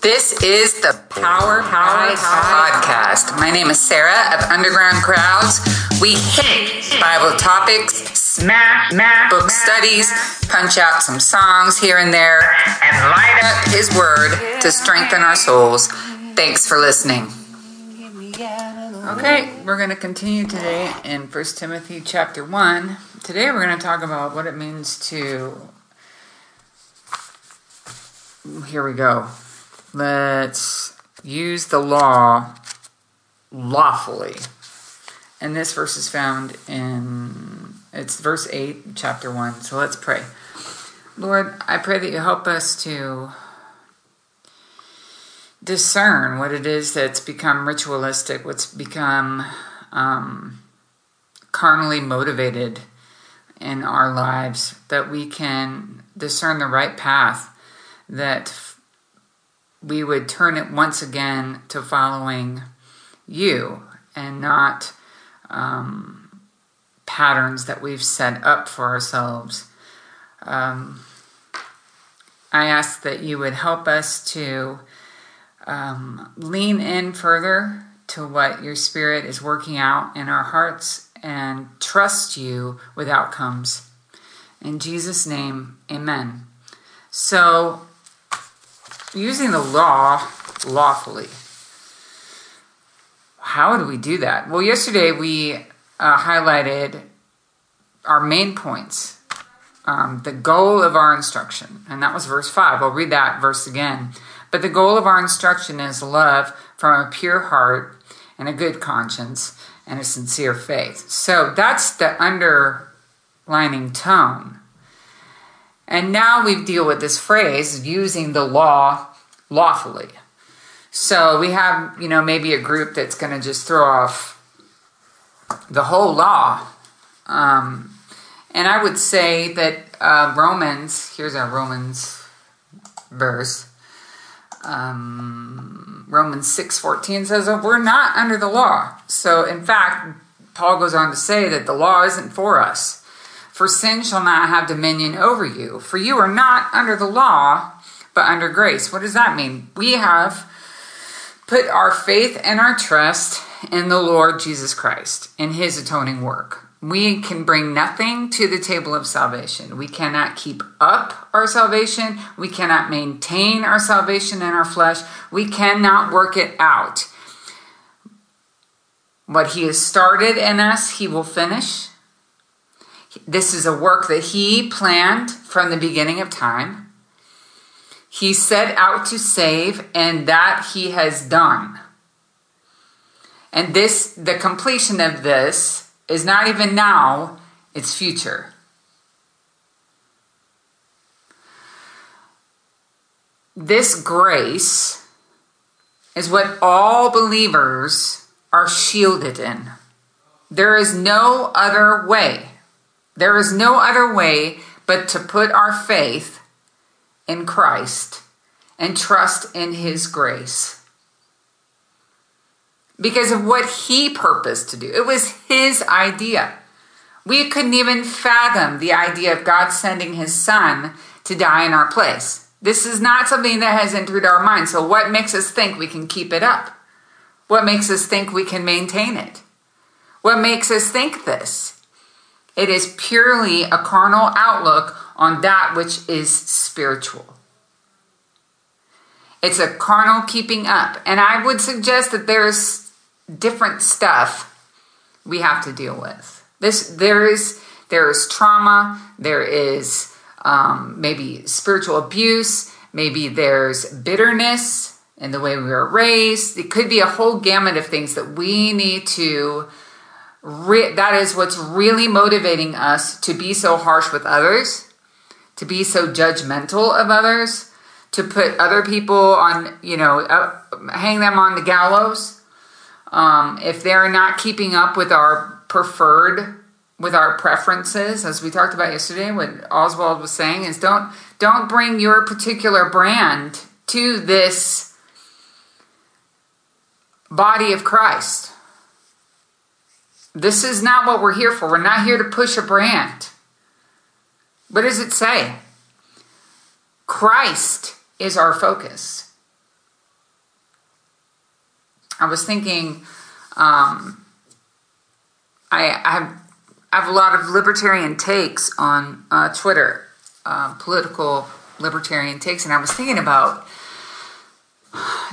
This is the Power Power Podcast. My name is Sarah of Underground Crowds. We hit Bible topics, smash, book studies, punch out some songs here and there, and light up His Word to strengthen our souls. Thanks for listening. Okay, we're going to continue today in 1 Timothy chapter 1. Today we're going to talk about what it means to. Here we go. Let's use the law lawfully. And this verse is found in, it's verse 8, chapter 1. So let's pray. Lord, I pray that you help us to discern what it is that's become ritualistic, what's become um, carnally motivated in our lives, that we can discern the right path, that we would turn it once again to following you and not um, patterns that we've set up for ourselves. Um, I ask that you would help us to um, lean in further to what your Spirit is working out in our hearts and trust you with outcomes. In Jesus' name, amen. So, using the law lawfully. How do we do that? Well, yesterday we uh, highlighted our main points, um, the goal of our instruction, and that was verse 5. I'll read that verse again. But the goal of our instruction is love from a pure heart and a good conscience and a sincere faith. So that's the underlining tone and now we deal with this phrase using the law lawfully. So we have, you know, maybe a group that's going to just throw off the whole law. Um, and I would say that uh, Romans, here's our Romans verse. Um, Romans 6:14 says, oh, "We're not under the law." So, in fact, Paul goes on to say that the law isn't for us. For sin shall not have dominion over you, for you are not under the law, but under grace. What does that mean? We have put our faith and our trust in the Lord Jesus Christ, in his atoning work. We can bring nothing to the table of salvation. We cannot keep up our salvation. We cannot maintain our salvation in our flesh. We cannot work it out. What he has started in us, he will finish. This is a work that he planned from the beginning of time. He set out to save, and that he has done. And this, the completion of this, is not even now, it's future. This grace is what all believers are shielded in. There is no other way. There is no other way but to put our faith in Christ and trust in His grace. Because of what He purposed to do, it was His idea. We couldn't even fathom the idea of God sending His Son to die in our place. This is not something that has entered our mind. So, what makes us think we can keep it up? What makes us think we can maintain it? What makes us think this? It is purely a carnal outlook on that which is spiritual. It's a carnal keeping up. And I would suggest that there's different stuff we have to deal with. This there is there is trauma, there is um, maybe spiritual abuse, maybe there's bitterness in the way we were raised. It could be a whole gamut of things that we need to re- that is what's really motivating us to be so harsh with others, to be so judgmental of others, to put other people on, you know, uh, hang them on the gallows. Um, if they're not keeping up with our preferred, with our preferences, as we talked about yesterday, what Oswald was saying is don't don't bring your particular brand to this body of Christ. This is not what we're here for. We're not here to push a brand. What does it say? Christ is our focus. I was thinking, um, I, I, have, I have a lot of libertarian takes on uh, Twitter, uh, political libertarian takes, and I was thinking about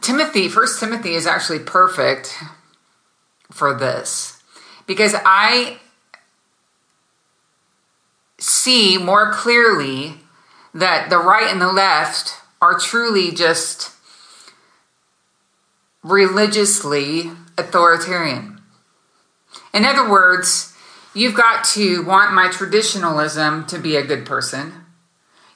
Timothy. First Timothy is actually perfect for this because I see more clearly that the right and the left are truly just religiously authoritarian. In other words, you've got to want my traditionalism to be a good person.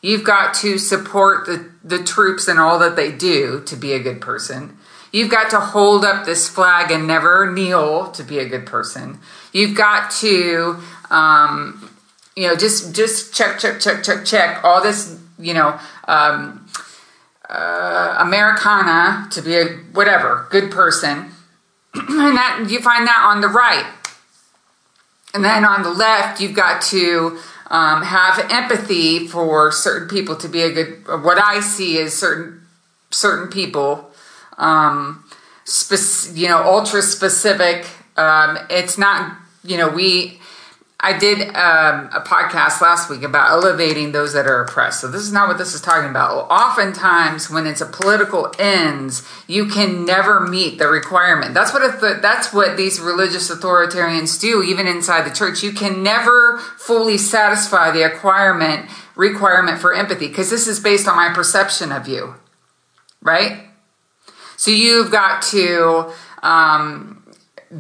You've got to support the, the troops and all that they do to be a good person. You've got to hold up this flag and never kneel to be a good person. You've got to, um, you know, just just check, check, check, check, check all this, you know, um, uh, Americana to be a whatever good person, and that you find that on the right, and then on the left you've got to um, have empathy for certain people to be a good. What I see is certain certain people, um, you know, ultra specific. Um, it's not you know we I did um, a podcast last week about elevating those that are oppressed. So this is not what this is talking about. Oftentimes, when it's a political ends, you can never meet the requirement. That's what th- that's what these religious authoritarians do, even inside the church. You can never fully satisfy the requirement requirement for empathy because this is based on my perception of you, right? So you've got to um,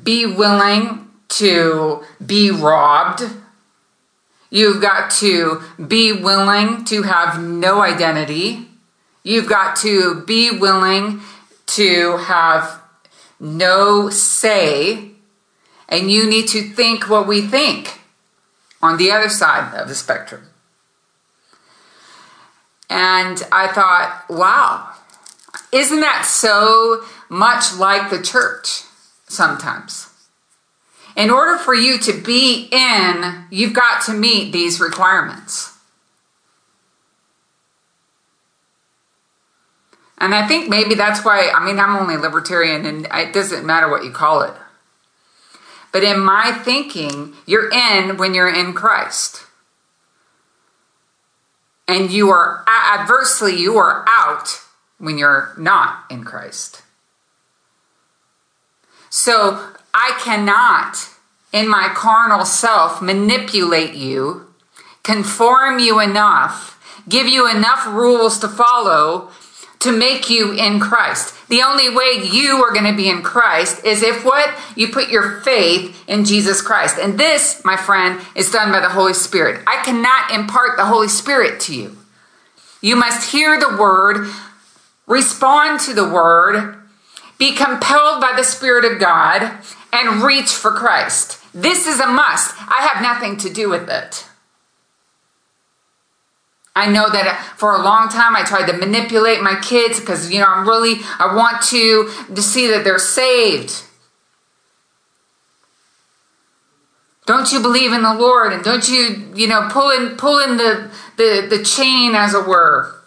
be willing to be robbed. You've got to be willing to have no identity. You've got to be willing to have no say. And you need to think what we think on the other side of the spectrum. And I thought, wow, isn't that so much like the church sometimes? In order for you to be in, you've got to meet these requirements. And I think maybe that's why, I mean, I'm only libertarian and it doesn't matter what you call it. But in my thinking, you're in when you're in Christ. And you are adversely, you are out when you're not in Christ. So I cannot, in my carnal self, manipulate you, conform you enough, give you enough rules to follow to make you in Christ. The only way you are going to be in Christ is if what? You put your faith in Jesus Christ. And this, my friend, is done by the Holy Spirit. I cannot impart the Holy Spirit to you. You must hear the word, respond to the word, be compelled by the Spirit of God, and reach for Christ. This is a must. I have nothing to do with it. I know that for a long time I tried to manipulate my kids because you know I'm really I want to to see that they're saved. Don't you believe in the Lord and don't you you know pull in pull in the the the chain as it were.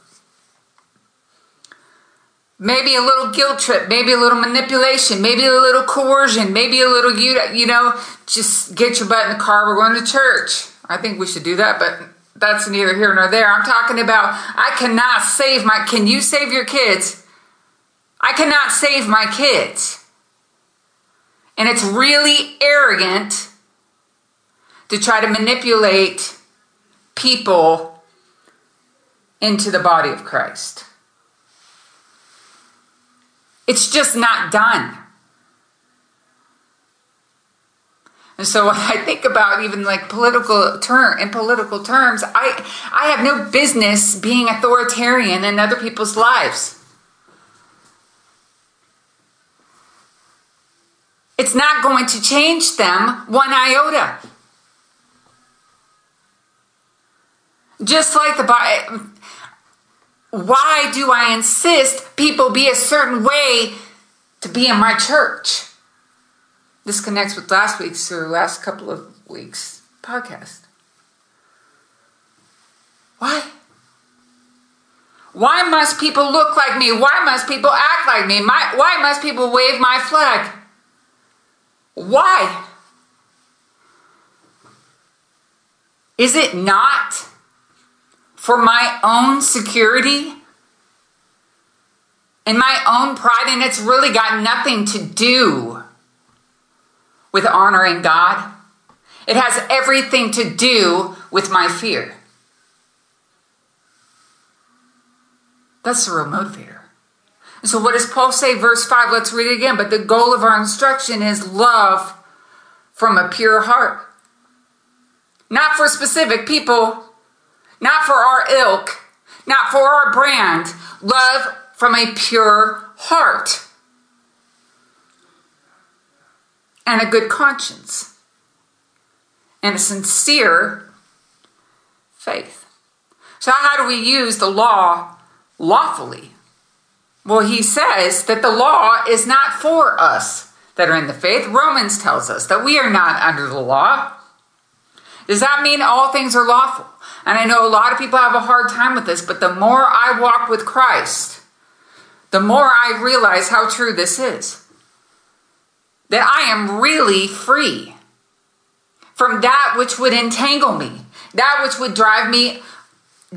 Maybe a little guilt trip, maybe a little manipulation, maybe a little coercion, maybe a little you you know, just get your butt in the car. We're going to church. I think we should do that, but that's neither here nor there. I'm talking about I cannot save my. Can you save your kids? I cannot save my kids. And it's really arrogant to try to manipulate people into the body of Christ. It's just not done. And so when I think about even like political term in political terms, I I have no business being authoritarian in other people's lives. It's not going to change them one iota. Just like the why do I insist people be a certain way to be in my church? This connects with last week's or last couple of weeks podcast. Why? Why must people look like me? Why must people act like me? My, why must people wave my flag? Why? Is it not for my own security and my own pride? And it's really got nothing to do with honoring God. It has everything to do with my fear. That's the real motivator. And so, what does Paul say? Verse 5, let's read it again. But the goal of our instruction is love from a pure heart. Not for specific people, not for our ilk, not for our brand. Love from a pure heart and a good conscience and a sincere faith. So, how do we use the law lawfully. Well, he says that the law is not for us that are in the faith. Romans tells us that we are not under the law. Does that mean all things are lawful? And I know a lot of people have a hard time with this, but the more I walk with Christ, the more I realize how true this is. That I am really free from that which would entangle me, that which would drive me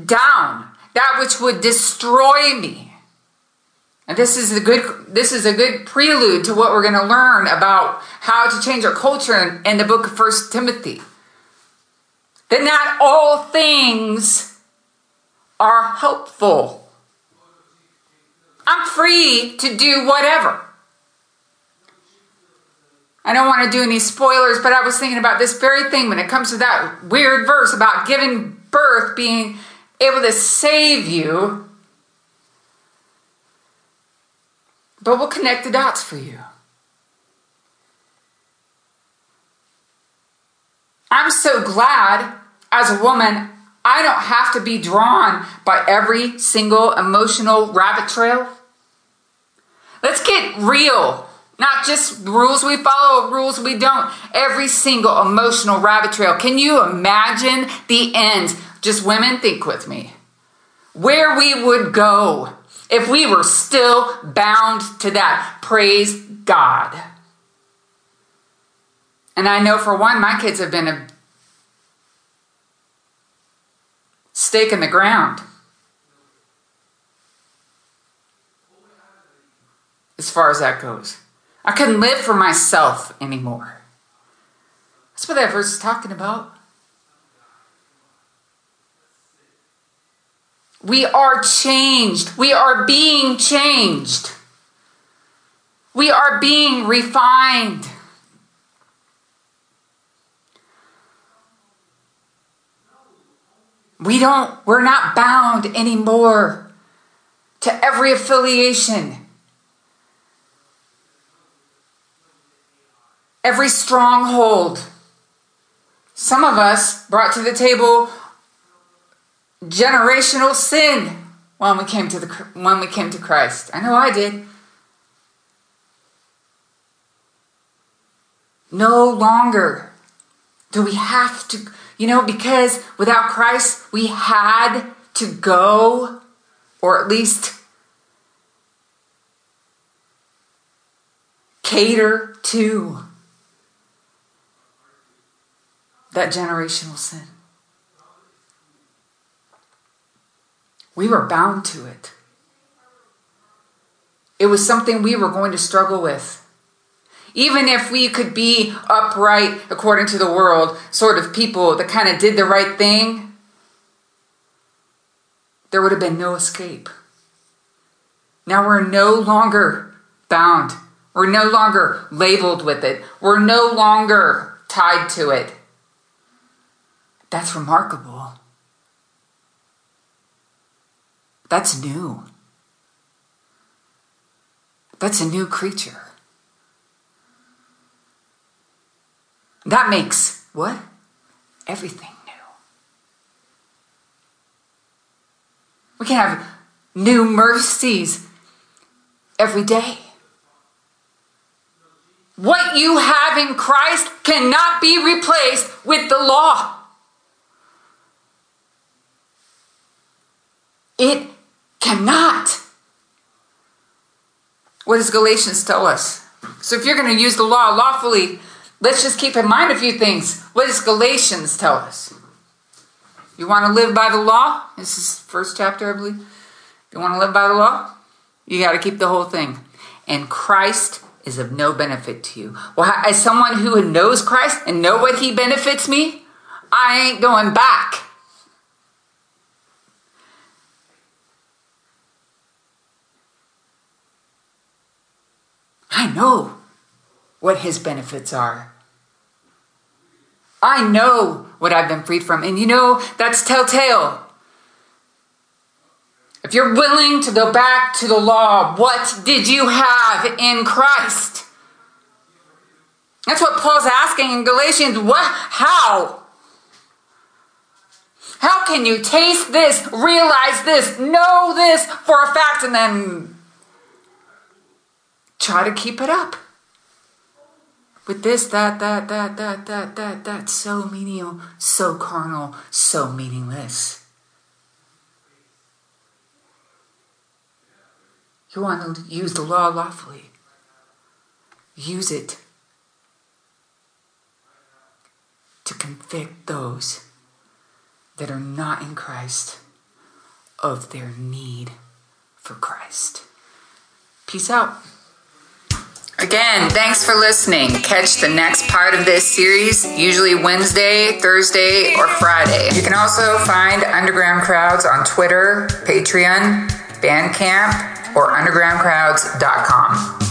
down, that which would destroy me. And this is a good this is a good prelude to what we're going to learn about how to change our culture in, in the book of First Timothy. That not all things are helpful. I'm free to do whatever. I don't want to do any spoilers, but I was thinking about this very thing when it comes to that weird verse about giving birth being able to save you. But we'll connect the dots for you. I'm so glad as a woman, I don't have to be drawn by every single emotional rabbit trail. Let's get real. Not just rules we follow, rules we don't. Every single emotional rabbit trail. Can you imagine the end just women, think with me. Where we would go if we were still bound to that. Praise God. And I know for one, my kids have been a stake in the ground. As far as that goes, I couldn't live for myself anymore. That's what that verse is talking about. We are changed. We are being changed. We are being refined. We don't, we're not bound anymore to every affiliation, every stronghold. Some of us brought to the table generational sin when we came to the when we came to Christ. I know I did. No longer do we have to, you know, because without Christ we had to go or at least cater to that generational sin. We were bound to it. It was something we were going to struggle with. Even if we could be upright according to the world, sort of people that kind of did the right thing, there would have been no escape. Now we're no longer bound. We're no longer labeled with it. We're no longer tied to it. That's remarkable. That's new. That's a new creature. That makes what? Everything new. We can have new mercies every day. What you have in Christ cannot be replaced with the law. It Cannot. What does Galatians tell us? So if you're going to use the law lawfully, let's just keep in mind a few things. What does Galatians tell us? You want to live by the law? This is first chapter, I believe. You want to live by the law, you got to keep the whole thing. And Christ is of no benefit to you. Well, as someone who knows Christ and know what he benefits me, I ain't going back. I know what his benefits are. I know what I've been freed from. And you know, that's telltale. If you're willing to go back to the law, what did you have in Christ? That's what Paul's asking in Galatians. What? How? How can you taste this, realize this, know this for a fact, and then try to keep it up? With this, that, that, that, that, that, that, that, so menial, so carnal, so meaningless. You want to use the law lawfully. Use it to convict those that are not in Christ of their need for Christ. Peace out. Again, thanks for listening. Catch the next part of this series, usually Wednesday, Thursday, or Friday. You can also find Underground Crowds on Twitter, Patreon, Bandcamp, or undergroundcrowds.com.